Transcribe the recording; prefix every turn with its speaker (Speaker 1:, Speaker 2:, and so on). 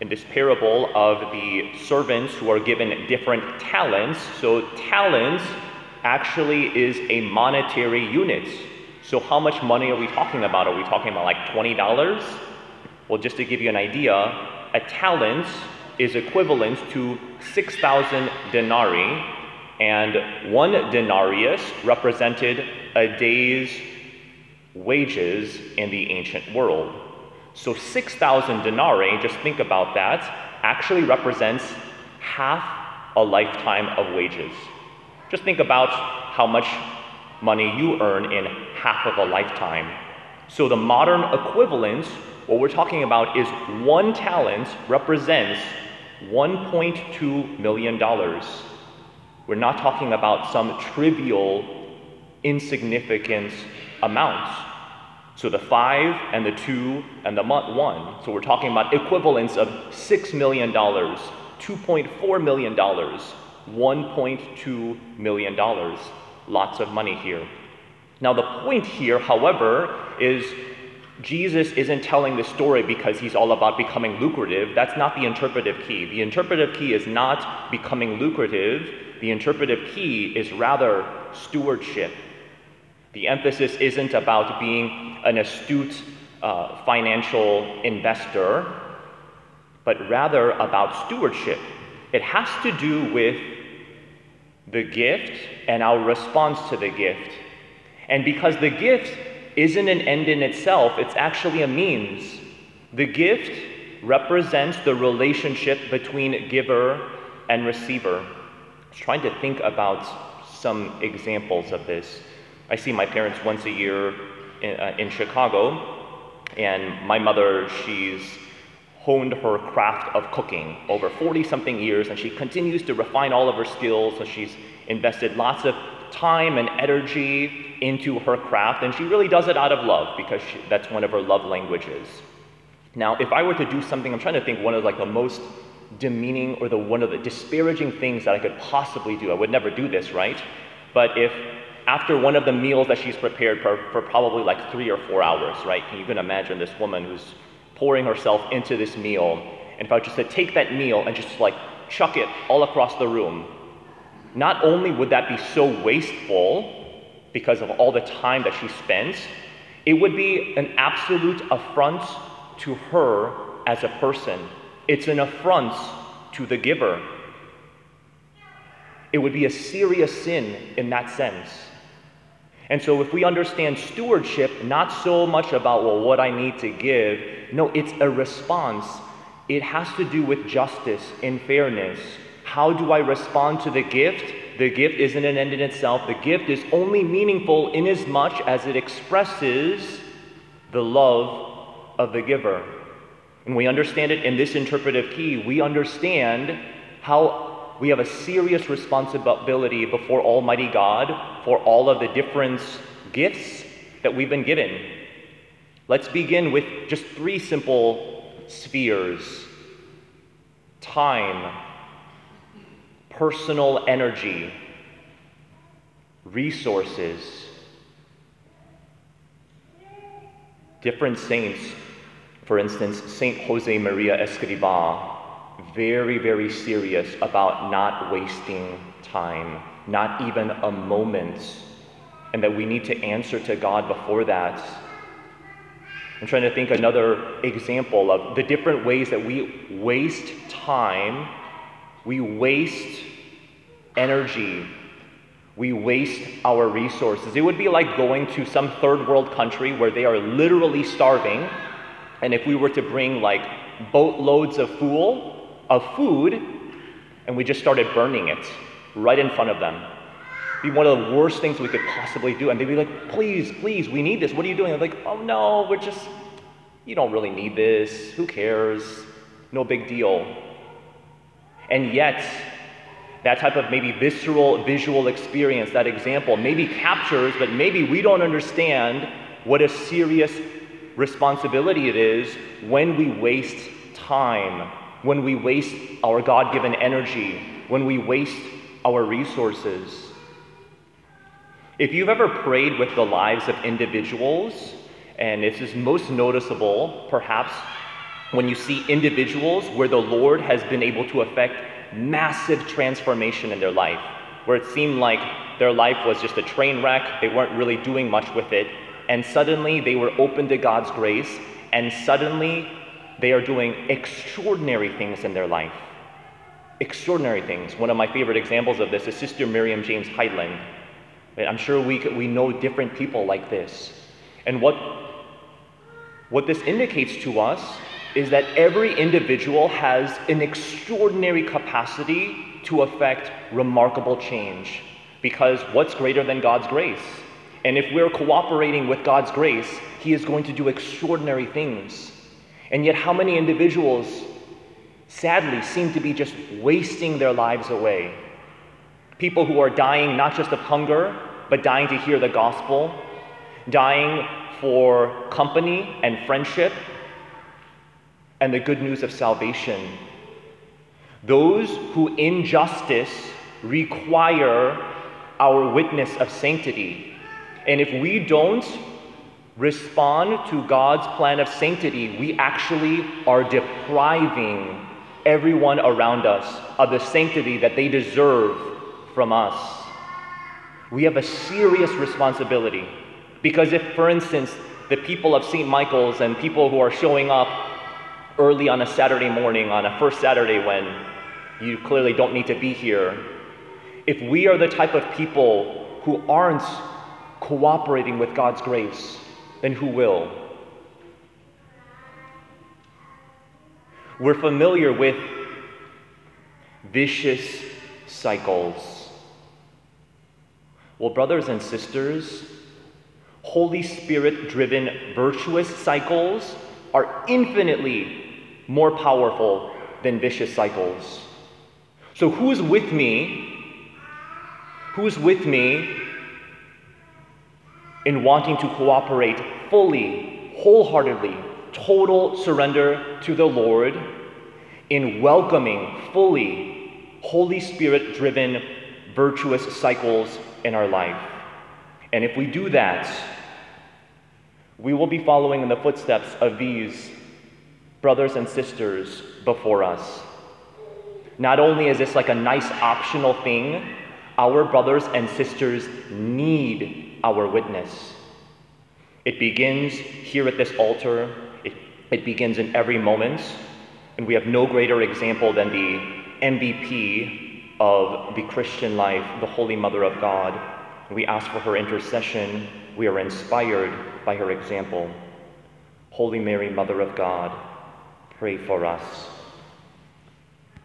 Speaker 1: in this parable of the servants who are given different talents. So, talents actually is a monetary unit. So, how much money are we talking about? Are we talking about like $20? Well, just to give you an idea, a talent is equivalent to 6,000 denarii, and one denarius represented a day's wages in the ancient world. So 6,000 denarii, just think about that, actually represents half a lifetime of wages. Just think about how much money you earn in half of a lifetime. So the modern equivalent, what we're talking about is one talent represents $1.2 million. We're not talking about some trivial, insignificant amounts. So the five and the two and the one. So we're talking about equivalents of $6 million, $2.4 million, $1.2 million. Lots of money here. Now, the point here, however, is Jesus isn't telling the story because he's all about becoming lucrative. That's not the interpretive key. The interpretive key is not becoming lucrative, the interpretive key is rather stewardship. The emphasis isn't about being an astute uh, financial investor, but rather about stewardship. It has to do with the gift and our response to the gift. And because the gift isn't an end in itself, it's actually a means. The gift represents the relationship between giver and receiver. I was trying to think about some examples of this. I see my parents once a year in, uh, in Chicago, and my mother, she's honed her craft of cooking over 40 something years, and she continues to refine all of her skills. So she's invested lots of time and energy into her craft, and she really does it out of love because she, that's one of her love languages. Now, if I were to do something, I'm trying to think one of like the most demeaning or the one of the disparaging things that I could possibly do. I would never do this, right? But if after one of the meals that she's prepared for, for probably like three or four hours, right? Can you can imagine this woman who's pouring herself into this meal. And if I just to take that meal and just like chuck it all across the room, not only would that be so wasteful because of all the time that she spends, it would be an absolute affront to her as a person. It's an affront to the giver. It would be a serious sin in that sense. And so, if we understand stewardship, not so much about, well, what I need to give, no, it's a response. It has to do with justice and fairness. How do I respond to the gift? The gift isn't an end in itself. The gift is only meaningful in as much as it expresses the love of the giver. And we understand it in this interpretive key. We understand how we have a serious responsibility before Almighty God for all of the different gifts that we've been given. Let's begin with just three simple spheres time, personal energy, resources. Different saints, for instance, Saint Jose Maria Escriva, very, very serious about not wasting time, not even a moment, and that we need to answer to God before that. I'm trying to think another example of the different ways that we waste time, we waste energy, we waste our resources. It would be like going to some third world country where they are literally starving, and if we were to bring like boatloads of food of food and we just started burning it right in front of them. Be one of the worst things we could possibly do. And they'd be like, please, please, we need this. What are you doing? I'm like, oh no, we're just, you don't really need this. Who cares? No big deal. And yet, that type of maybe visceral visual experience, that example, maybe captures, but maybe we don't understand what a serious responsibility it is when we waste time when we waste our God given energy, when we waste our resources. If you've ever prayed with the lives of individuals, and this is most noticeable perhaps when you see individuals where the Lord has been able to affect massive transformation in their life, where it seemed like their life was just a train wreck, they weren't really doing much with it, and suddenly they were open to God's grace, and suddenly they are doing extraordinary things in their life. Extraordinary things. One of my favorite examples of this is Sister Miriam James Heiland. I'm sure we, we know different people like this. And what, what this indicates to us is that every individual has an extraordinary capacity to affect remarkable change. Because what's greater than God's grace? And if we're cooperating with God's grace, He is going to do extraordinary things. And yet, how many individuals sadly seem to be just wasting their lives away? People who are dying not just of hunger, but dying to hear the gospel, dying for company and friendship and the good news of salvation. Those who in justice require our witness of sanctity. And if we don't respond to God's plan of sanctity, we actually are depriving everyone around us of the sanctity that they deserve from us. We have a serious responsibility because if, for instance, the people of St. Michael's and people who are showing up early on a Saturday morning, on a first Saturday when you clearly don't need to be here, if we are the type of people who aren't cooperating with God's grace, then who will? We're familiar with vicious cycles. Well, brothers and sisters, Holy Spirit driven virtuous cycles are infinitely more powerful than vicious cycles. So, who's with me? Who's with me in wanting to cooperate fully, wholeheartedly, total surrender to the Lord, in welcoming fully Holy Spirit driven virtuous cycles in our life? And if we do that, we will be following in the footsteps of these brothers and sisters before us. Not only is this like a nice optional thing, our brothers and sisters need our witness. It begins here at this altar, it, it begins in every moment, and we have no greater example than the MVP of the Christian life, the Holy Mother of God. We ask for her intercession. We are inspired by her example. Holy Mary, Mother of God, pray for us.